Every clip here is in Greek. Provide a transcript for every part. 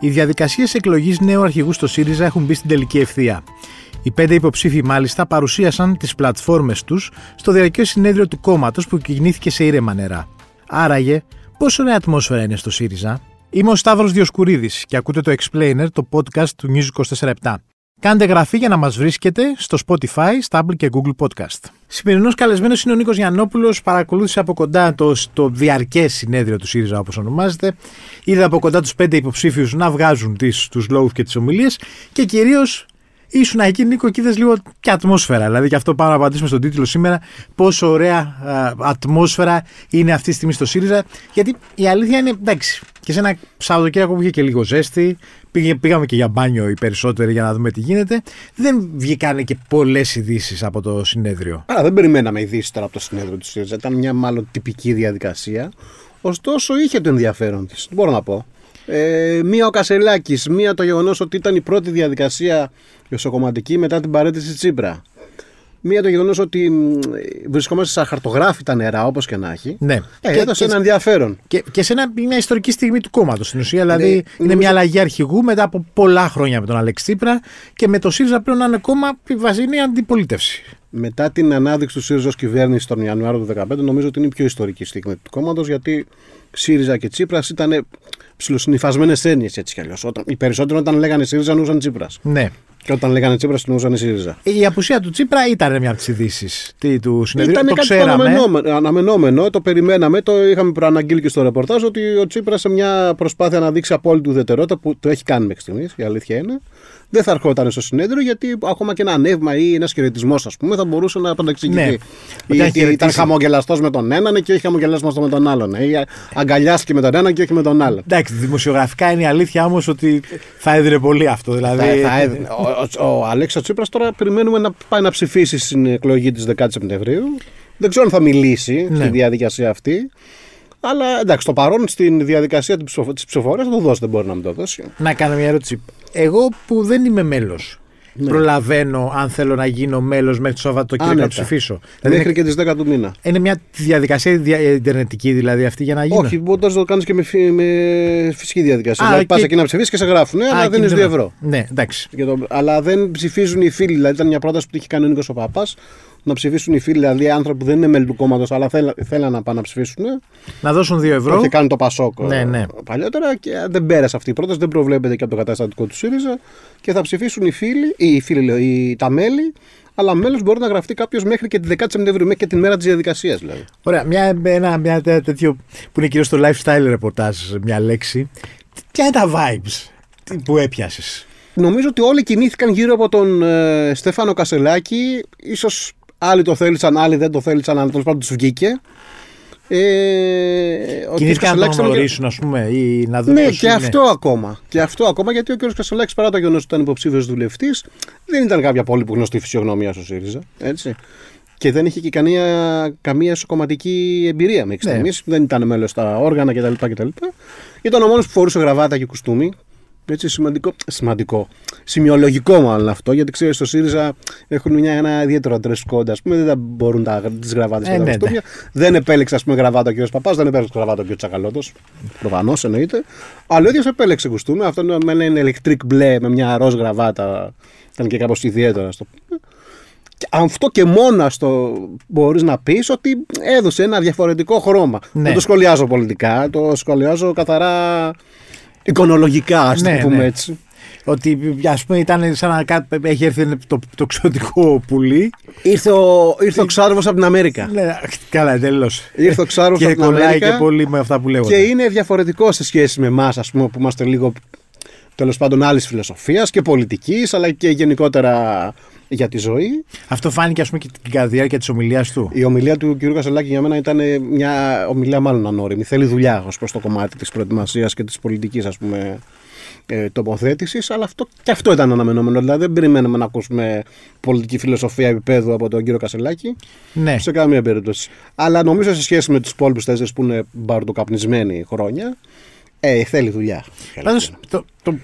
Οι διαδικασίες εκλογής νέου αρχηγού στο ΣΥΡΙΖΑ έχουν μπει στην τελική ευθεία. Οι πέντε υποψήφοι, μάλιστα, παρουσίασαν τις πλατφόρμες τους στο διαρκές συνέδριο του κόμματος που κινήθηκε σε ήρεμα νερά. Άραγε, πόσο ωραία ατμόσφαιρα είναι στο ΣΥΡΙΖΑ; Είμαι ο Σταύρος Διοσκουρίδης και ακούτε το Explainer, το podcast του News 24 Κάντε γραφή για να μας βρίσκετε στο Spotify, Stable και Google Podcast. Σημερινός καλεσμένος είναι ο Νίκος Γιαννόπουλος, παρακολούθησε από κοντά το, το διαρκές συνέδριο του ΣΥΡΙΖΑ όπως ονομάζεται. Είδα από κοντά τους πέντε υποψήφιους να βγάζουν τις, τους λόγους και τις ομιλίες και κυρίως ήσουν εκεί Νίκο και είδες λίγο και ατμόσφαιρα. Δηλαδή και αυτό πάμε να απαντήσουμε στον τίτλο σήμερα πόσο ωραία α, ατμόσφαιρα είναι αυτή τη στιγμή στο ΣΥΡΙΖΑ γιατί η αλήθεια είναι εντάξει και σε ένα Σαββατοκύριακο που είχε και λίγο ζέστη, πήγε, πήγαμε και για μπάνιο οι περισσότεροι για να δούμε τι γίνεται. Δεν βγήκαν και πολλές ειδήσει από το συνέδριο. Άρα δεν περιμέναμε ειδήσει τώρα από το συνέδριο του ΣΥΡΙΖΑ. Ήταν μια μάλλον τυπική διαδικασία. Ωστόσο είχε το ενδιαφέρον της. Μπορώ να πω. Ε, μία ο Κασελάκης, μία το γεγονός ότι ήταν η πρώτη διαδικασία ιωσοκομματική μετά την παρέτηση Τσίπρα. Μία το γεγονός ότι βρισκόμαστε σε αχαρτογράφητα νερά, όπως και να έχει. Ναι. Ε, και, έδωσε και, ένα ενδιαφέρον. Και, και σε ένα, μια ιστορική στιγμή του κόμματος. Στην ουσία, δηλαδή, ναι, είναι μια αλλαγή αρχηγού μετά από πολλά χρόνια με τον Αλέξη Τσίπρα και με το ΣΥΡΙΖΑ πλέον να είναι κόμμα βαζίνη αντιπολίτευση. Μετά την ανάδειξη του ΣΥΡΙΖΑ ως κυβέρνηση τον Ιανουάριο του 2015, νομίζω ότι είναι η πιο ιστορική στιγμή του κόμματος γιατί ΣΥΡΙΖΑ και Τσίπρας ήταν ψηλοσυνυφασμένες έννοιες έτσι κι αλλιώς. Οι περισσότεροι όταν λέγανε ΣΥΡΙΖΑ νούσαν Τσίπρας. Ναι. Και όταν λέγανε Τσίπρα, νούσαν ΣΥΡΙΖΑ. Η απουσία του Τσίπρα ήταν μια από τι ειδήσει του συνεδρίου. Ήταν το κάτι ξέραμε. αναμενόμενο, αναμενόμενο, το περιμέναμε, το είχαμε προαναγγείλει και στο ρεπορτάζ ότι ο Τσίπρα σε μια προσπάθεια να δείξει απόλυτη ουδετερότητα που το έχει κάνει μέχρι στιγμής, η αλήθεια είναι, δεν θα ερχόταν στο συνέδριο γιατί ακόμα και ένα ανέβημα ή ένας χαιρετισμός, ας πούμε, θα μπορούσε να επαναξηγηθεί. Ναι. Γιατί ήταν χαμογελαστός με τον έναν και όχι χαμογελαστός με τον άλλον. Ή αγκαλιάστηκε με τον έναν και όχι με τον άλλον. Εντάξει, δημοσιογραφικά είναι η αλήθεια όμως ότι θα έδινε πολύ αυτό. Δηλαδή... Θα, θα έδινε. Ο, ο, ο Αλέξα Τσίπρας τώρα περιμένουμε να πάει να ψηφίσει στην εκλογή της 10 Σεπτεμβρίου. Δεν ξέρω αν θα μιλήσει ναι. στη διαδικασία αυτή. Αλλά εντάξει, το παρόν στην διαδικασία της ψηφοφορίας θα το δώσει, δεν μπορεί να μην το δώσει. Να κάνω μια ερώτηση. Εγώ που δεν είμαι μέλος, ναι. προλαβαίνω αν θέλω να γίνω μέλος μέχρι το Σαββατοκύριακο να ψηφίσω. Δηλαδή, Μέχρι και τις 10 του μήνα. Είναι μια διαδικασία δια, ιντερνετική δηλαδή αυτή για να γίνει. Όχι, μπορείς να το κάνεις και με, με φυσική διαδικασία. δηλαδή, και... πας εκεί να ψηφίσεις και σε γράφουν, αλλά δεν είναι 2 ευρώ. Ναι, εντάξει. Το... Αλλά δεν ψηφίζουν οι φίλοι. Δηλαδή, ήταν μια πρόταση που είχε κάνει ο Νίκος ο Παπάς να ψηφίσουν οι φίλοι, δηλαδή άνθρωποι που δεν είναι μέλη του κόμματος, αλλά θέλαν να πάνε να ψηφίσουν. Να δώσουν 2 ευρώ. Είχε κάνει το Πασόκ ναι, ναι. παλιότερα και δεν πέρασε αυτή η πρόταση, δεν προβλέπεται και από το καταστατικό του ΣΥΡΙΖΑ και θα ψηφίσουν οι φίλοι, ή οι φίλοι, οι, τα μέλη, αλλά μέλος μπορεί να γραφτεί κάποιος μέχρι και την 10 Σεπτεμβρίου, μέχρι και την μέρα της διαδικασίας δηλαδή. Ωραία. Μια, ένα, μια τέτοιο που είναι κυρίως στο lifestyle reportage, μια λέξη. Ποια είναι τα vibes που έπιασες; Νομίζω ότι όλοι κινήθηκαν γύρω από τον ε, Στέφανο Κασελάκη. Ίσως Άλλοι το θέλησαν, άλλοι δεν το θέλησαν, αλλά τέλος πάντων τους βγήκε. Ε, Κινήθηκαν να τον γνωρίσουν, ας πούμε, ή να δουν Ναι, και είναι. αυτό ακόμα. Και αυτό ακόμα, γιατί ο κ. Κασελάκης, παρά το γεγονός ότι ήταν υποψήφιος βουλευτής, δεν ήταν κάποια πολύ που γνωστή φυσιογνωμία στο ΣΥΡΙΖΑ. Έτσι. Και δεν είχε και καμία, καμία σοκομματική εμπειρία μέχρι στιγμής. Ναι. Δεν ήταν μέλος στα όργανα κτλ. κτλ. Ήταν ο μόνος που φορούσε γραβάτα και κουστούμι. Έτσι, σημαντικό, σημαντικό. Σημειολογικό μάλλον αυτό, γιατί ξέρεις στο ΣΥΡΙΖΑ έχουν μια, ένα ιδιαίτερο dress code, ας πούμε, δεν μπορούν τις γραβάτες ε, και τα ναι, ναι. Δεν επέλεξε, ας πούμε, γραβάτα ο κ. Παπάς, δεν επέλεξε γραβάτα ο κ. Τσακαλώτος. Προφανώς εννοείται. Αλλά ο ίδιος επέλεξε κουστούμι. Αυτό είναι ένα electric μπλε με μια ροζ γραβάτα. Ήταν και κάπως ιδιαίτερο, ας το πούμε. Αυτό και μόνο αυτό μπορείς να πεις ότι έδωσε ένα διαφορετικό χρώμα. Ναι. Δεν το σχολιάζω πολιτικά, το σχολιάζω καθαρά εικονολογικά, ας ναι, το πούμε ναι. έτσι. Ότι ας πούμε ήταν σαν να έχει έρθει το, το ξωτικό πουλί. Ήρθε ο, ήρθε ο ξάρβος από την Αμέρικα. Ναι, καλά, τέλο. Ήρθε ο ξάρβος από την Αμέρικα. Και και πολύ με αυτά που λέγονται. Και είναι διαφορετικό σε σχέση με εμάς, ας πούμε, που είμαστε λίγο τέλος πάντων άλλης φιλοσοφίας και πολιτικής, αλλά και γενικότερα για τη ζωή. Αυτό φάνηκε, ας πούμε, και την διάρκεια της ομιλίας του. Η ομιλία του κ. Κασελάκη για μένα ήταν μια ομιλία μάλλον ανώριμη. Θέλει δουλειά ως προς το κομμάτι της προετοιμασίας και της πολιτικής, ας πούμε, ε, τοποθέτησης, αλλά αυτό, και αυτό ήταν αναμενόμενο. Δηλαδή δεν περιμέναμε να ακούσουμε πολιτική φιλοσοφία επίπεδου από τον κύριο Κασελάκη. Ναι. Σε καμία περίπτωση. Αλλά νομίζω σε σχέση με τους υπόλοιπους τέσσερις που είναι μπαρτοκαπνισμένοι χρόνια, ε, θέλει δουλειά. Πάντως, το, το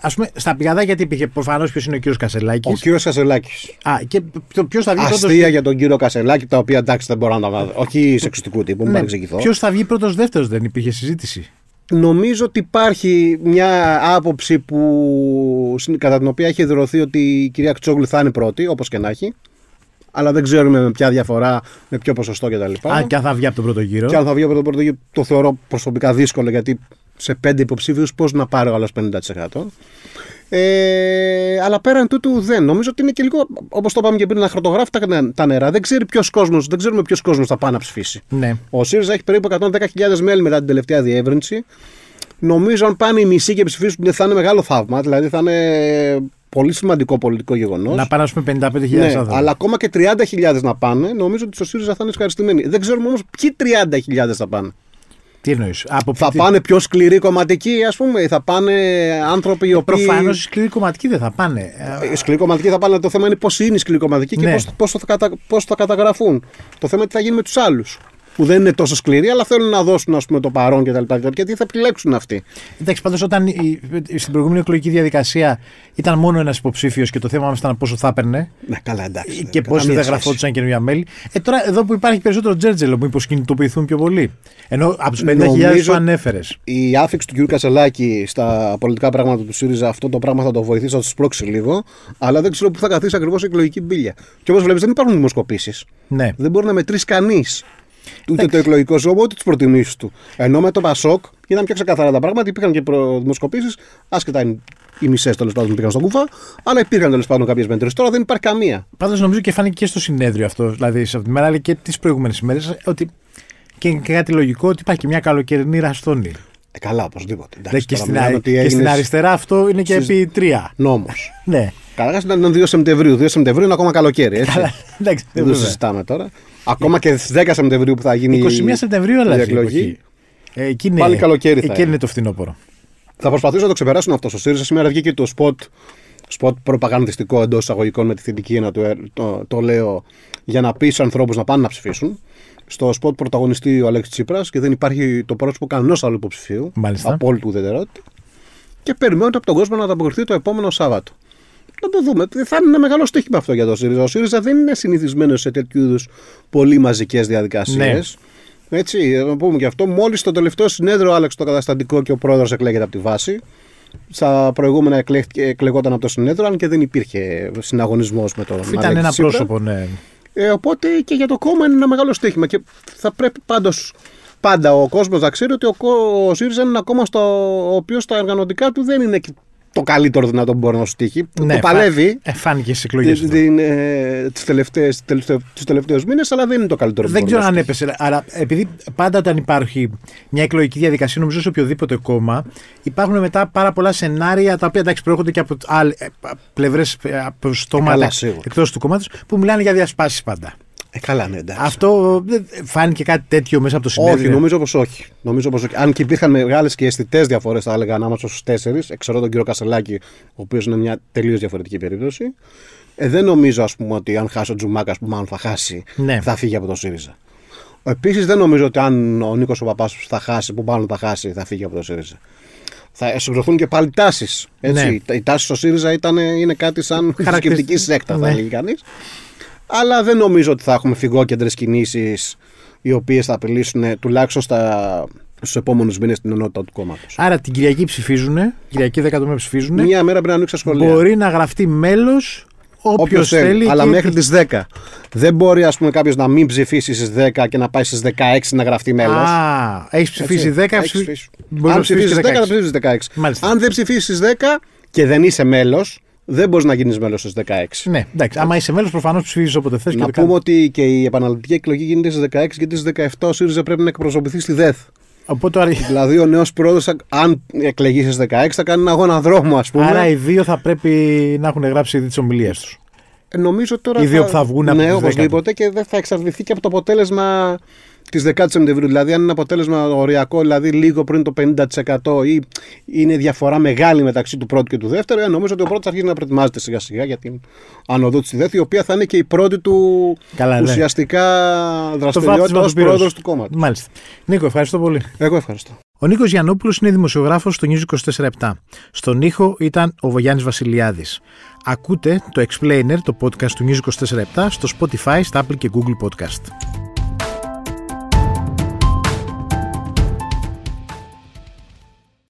ας πούμε, στα πηγαδάκια τι υπήρχε. Προφανώς ποιος είναι ο κύριος Κασελάκης. Ο κύριος Κασελάκης. Α, και ποιος θα βγει πρώτος. Αστεία για τον κύριο Κασελάκη, τα οποία εντάξει δεν μπορώ να τα βάλω. Όχι σεξιστικού τύπου, μην ναι. Ποιος θα βγει πρώτος δεύτερος, δεν υπήρχε συζήτηση. Νομίζω ότι υπάρχει μια άποψη που, κατά την οποία έχει εδρωθεί ότι η κυρία Κτσόγλου θα είναι πρώτη, όπως και να έχει. Αλλά δεν ξέρουμε με ποια διαφορά, με ποιο ποσοστό κτλ. Αν και αν θα βγει από τον πρώτο γύρο. Και αν θα βγει από τον πρώτο γύρο, το θεωρώ προσωπικά δύσκολο γιατί σε πέντε υποψήφιους πώς να πάρει ο άλλο 50%. Ε, αλλά πέραν τούτου δεν. Νομίζω ότι είναι και λίγο, όπως το είπαμε και πριν, να χαρτογράφει τα, τα νερά. Δεν, ξέρει ποιος κόσμος, δεν ξέρουμε ποιος κόσμος θα πάει να ψηφίσει. Ναι. Ο ΣΥΡΙΖΑ έχει περίπου 110.000 μέλη μετά την τελευταία διεύρυνση. Νομίζω αν πάνε οι μισοί και ψηφίσουν θα είναι μεγάλο θαύμα. Δηλαδή θα είναι πολύ σημαντικό πολιτικό γεγονός. Να πάνε, ας πούμε, 55.000 ναι, άνθρωποι. Αλλά ακόμα και 30.000 να πάνε, νομίζω ότι στο ΣΥΡΙΖΑ θα είναι ευχαριστημένοι. Δεν ξέρουμε όμως ποιοι 30.000 θα πάνε. Τι εννοείς. Θα πάνε πιο σκληροί κομματικοί, ας πούμε, ή θα πάνε άνθρωποι οι οποίοι. Προφανώς οι σκληροί κομματικοί δεν θα πάνε. Οι σκληροί κομματικοί θα πάνε. Το θέμα είναι πώς είναι οι σκληροί κομματικοί Ναι. και πώς θα, κατα... πώς θα καταγραφούν. Το θέμα είναι τι θα γίνει με τους άλλους. Που δεν είναι τόσο σκληροί, αλλά θέλουν να δώσουν ας πούμε, το παρόν κτλ. Και τι θα επιλέξουν αυτοί. Εντάξει, πάντως όταν η, στην προηγούμενη εκλογική διαδικασία ήταν μόνο ένας υποψήφιος και το θέμα μα ήταν πόσο θα έπαιρνε Ναι, καλά, εντάξει. και πόσοι δεν γραφόντουσαν καινούργια μέλη. Ε, τώρα εδώ που υπάρχει περισσότερο τζέρτζελο, μήπως κινητοποιηθούν πιο πολύ. Ενώ από του 50.000 Νομίζω- που ανέφερες. Η άφηξη του κ. Κασελάκη στα πολιτικά πράγματα του ΣΥΡΙΖΑ αυτό το πράγμα θα το βοηθήσει, θα το σπρώξει λίγο. Αλλά δεν ξέρω πού θα καθίσει ακριβώς η εκλογική μπύλια. Και όπως βλέπεις, δεν υπάρχουν δημοσκοπήσεις. Ναι. Δεν μπορεί να μετρήσει κανείς ούτε το εκλογικό ζώο ούτε τις προτιμήσεις του. Ενώ με το Πασόκ ήταν πιο ξεκαθαρά τα πράγματα, υπήρχαν και δημοσκοπήσει, άσχετα είναι οι μισές τέλος πάντων που πήγαν στον κουφά, αλλά υπήρχαν τέλος πάντων κάποιες μέτρε. Τώρα δεν υπάρχει καμία. Πάντως νομίζω και φάνηκε και στο συνέδριο αυτό, δηλαδή σε αυτή τη μέρα, αλλά και τις προηγούμενες ημέρες, ότι και είναι και κάτι λογικό ότι υπάρχει και μια καλοκαιρινή ραστόνη. Ε, καλά, οπωσδήποτε. Εντάξει, Δηλαδή και, τώρα στην, μιλάμε αρι- ότι και στην έγινες αριστερά αυτό είναι και στις- επί τρία. Νόμος. Ναι. Καταρχά ήταν 2 Σεπτεμβρίου. 2 Σεπτεμβρίου είναι ακόμα καλοκαίρι. Έτσι. Καλά, εντάξει, Δεν το βέβαια. συζητάμε τώρα. Ακόμα και στις 10 Σεπτεμβρίου που θα γίνει 21 Σεπτεμβρίου η αλλάζει η εκλογή. εποχή. Ε, εκεί είναι, Πάλι καλοκαίρι θα εκεί είναι. είναι το φθινόπωρο. Θα προσπαθήσω να το ξεπεράσουν αυτό στο ΣΥΡΙΖΑ. Σήμερα βγήκε το σποτ, σποτ προπαγανδιστικό εντός εισαγωγικών με τη θετική ένα το, το, το λέω για να πει στους ανθρώπους να πάνε να ψηφίσουν. Στο σποτ πρωταγωνιστεί ο Αλέξης Τσίπρας και δεν υπάρχει το πρόσωπο κανενός άλλου υποψηφίου. Μάλιστα. Απόλυτη ουδετερότητα. Και περιμένουν από τον κόσμο να ανταποκριθεί το επόμενο Σάββατο. Να το δούμε. Θα είναι ένα μεγάλο στοίχημα αυτό για το ΣΥΡΙΖΑ. Ο ΣΥΡΙΖΑ δεν είναι συνηθισμένος σε τέτοιου είδους πολύ μαζικές διαδικασίες. Ναι. Έτσι, να πούμε και αυτό. Μόλις στο τελευταίο συνέδριο άλλαξε το καταστατικό και ο πρόεδρος εκλέγεται από τη βάση. Στα προηγούμενα εκλέχθηκε- εκλεγόταν από το συνέδριο, αν και δεν υπήρχε συναγωνισμός με τον Ήταν Αλέξη ένα Τσίπρα. πρόσωπο, ναι. Ε, οπότε και για το κόμμα είναι ένα μεγάλο στοίχημα. Και θα πρέπει πάντως πάντα ο κόσμος να ξέρει ότι ο, κο- ο ΣΥΡΙΖΑ είναι ένα κόμμα στο οποίος στα οργανωτικά του δεν είναι και το καλύτερο δυνατό που μπορεί να σου τύχει. ναι, το παλεύει. φα- ε, φάνηκε στις εκλογές. Τι ε, τελευταίες, τελευταίες, τους τελευταίους μήνες αλλά δεν είναι το καλύτερο που Δεν μπορεί ξέρω να αν σου τύχει. έπεσε. Άρα, επειδή πάντα όταν υπάρχει μια εκλογική διαδικασία, νομίζω σε οποιοδήποτε κόμμα, υπάρχουν μετά πάρα πολλά σενάρια τα οποία εντάξει, προέρχονται και από πλευρές από στόματα καλά, σίγουρα. εκτός του κόμματος που μιλάνε για διασπάσεις πάντα. Ε, καλά, ναι, εντάξει. Αυτό δεν φάνηκε κάτι τέτοιο μέσα από το συνέδριο. Όχι, νομίζω πως όχι. Νομίζω πως όχι. Αν και υπήρχαν μεγάλες και αισθητές διαφορές, θα έλεγα, ανάμεσα στους τέσσερις, εξαιρώ τον κύριο Κασελάκη, ο οποίος είναι μια τελείως διαφορετική περίπτωση. Ε, δεν νομίζω, ας πούμε, ότι αν χάσει ο Τζουμάκας, που μάλλον θα χάσει, Ναι. θα φύγει από το ΣΥΡΙΖΑ. Επίσης, δεν νομίζω ότι αν ο Νίκος ο Παππάς θα χάσει, που μάλλον θα χάσει, θα φύγει από το ΣΥΡΙΖΑ. Θα συγκροτηθούν και πάλι τάσεις. Ναι. Η τάση στο ΣΥΡΙΖΑ ήταν, είναι κάτι σαν θρησκευτική σέκτα, θα Ναι. έλεγε κανείς. Αλλά δεν νομίζω ότι θα έχουμε φυγόκεντρες κινήσεις οι οποίες θα απειλήσουν ε, τουλάχιστον στα, στους επόμενους μήνες την ενότητα του κόμματος. Άρα την Κυριακή ψηφίζουν, Κυριακή 10 του ψηφίζουν. Μία μέρα πρέπει να ανοίξει τα σχολεία. Μπορεί να γραφτεί μέλος όποιος Όποιος θέλει. Αλλά και- μέχρι τις 10. Δεν μπορεί ας πούμε, κάποιος να μην ψηφίσει στις 10 και να πάει στις 16 να γραφτεί μέλος. Α, έχεις ψηφίσει 10, Έχεις ψηφι- ψηφίσει. μπορείς να Αν ψηφίσεις ψηφίσεις 10, θα 16. ψηφίσει 16. Μάλιστα. Αν δεν ψηφίσεις 10 και δεν είσαι μέλος, δεν μπορείς να γίνεις μέλος στι 16. Ναι, εντάξει. Άμα είσαι μέλος, προφανώς ψηφίζει όποτε θες. Να πούμε ότι και η επαναληπτική εκλογή γίνεται στις 16 γιατί στις 17 ο ΣΥΡΙΖΑ πρέπει να εκπροσωπηθεί στη ΔΕΘ. Οπότε τώρα- Δηλαδή ο νέος πρόεδρος, αν εκλεγεί στις 16, θα κάνει ένα αγώνα δρόμου, ας πούμε. Άρα οι δύο θα πρέπει να έχουν γράψει ήδη τις ομιλίες τους. Ε, Νομίζω τώρα. Οι δύο που θα βγουν από Ναι, τις οπωσδήποτε και δεν θα εξαρτηθεί και από το αποτέλεσμα της 10η Σεπτεμβρίου. Δηλαδή, αν είναι αποτέλεσμα οριακό, δηλαδή λίγο πριν το 50% ή είναι διαφορά μεγάλη μεταξύ του πρώτου και του δεύτερου, ε, νομίζω ότι ο πρώτος αρχίζει να προετοιμάζεται σιγά σιγά για την ανοδό της ΔΕΘ, η οποία θα είναι και η πρώτη του Καλά, ναι. ουσιαστικά βάπτισμα δραστηριότητα ως του πυρός. πρόεδρος του κόμματος. Μάλιστα. Νίκο, ευχαριστώ πολύ. Εγώ ευχαριστώ. Ο Νίκος Γιαννόπουλος είναι δημοσιογράφος στο News 24-7. Στον ήχο ήταν ο Βογιάννης Βασιλιάδης. Ακούτε το Explainer, το podcast του News 24-7, στο Spotify, στα Apple και Google Podcast.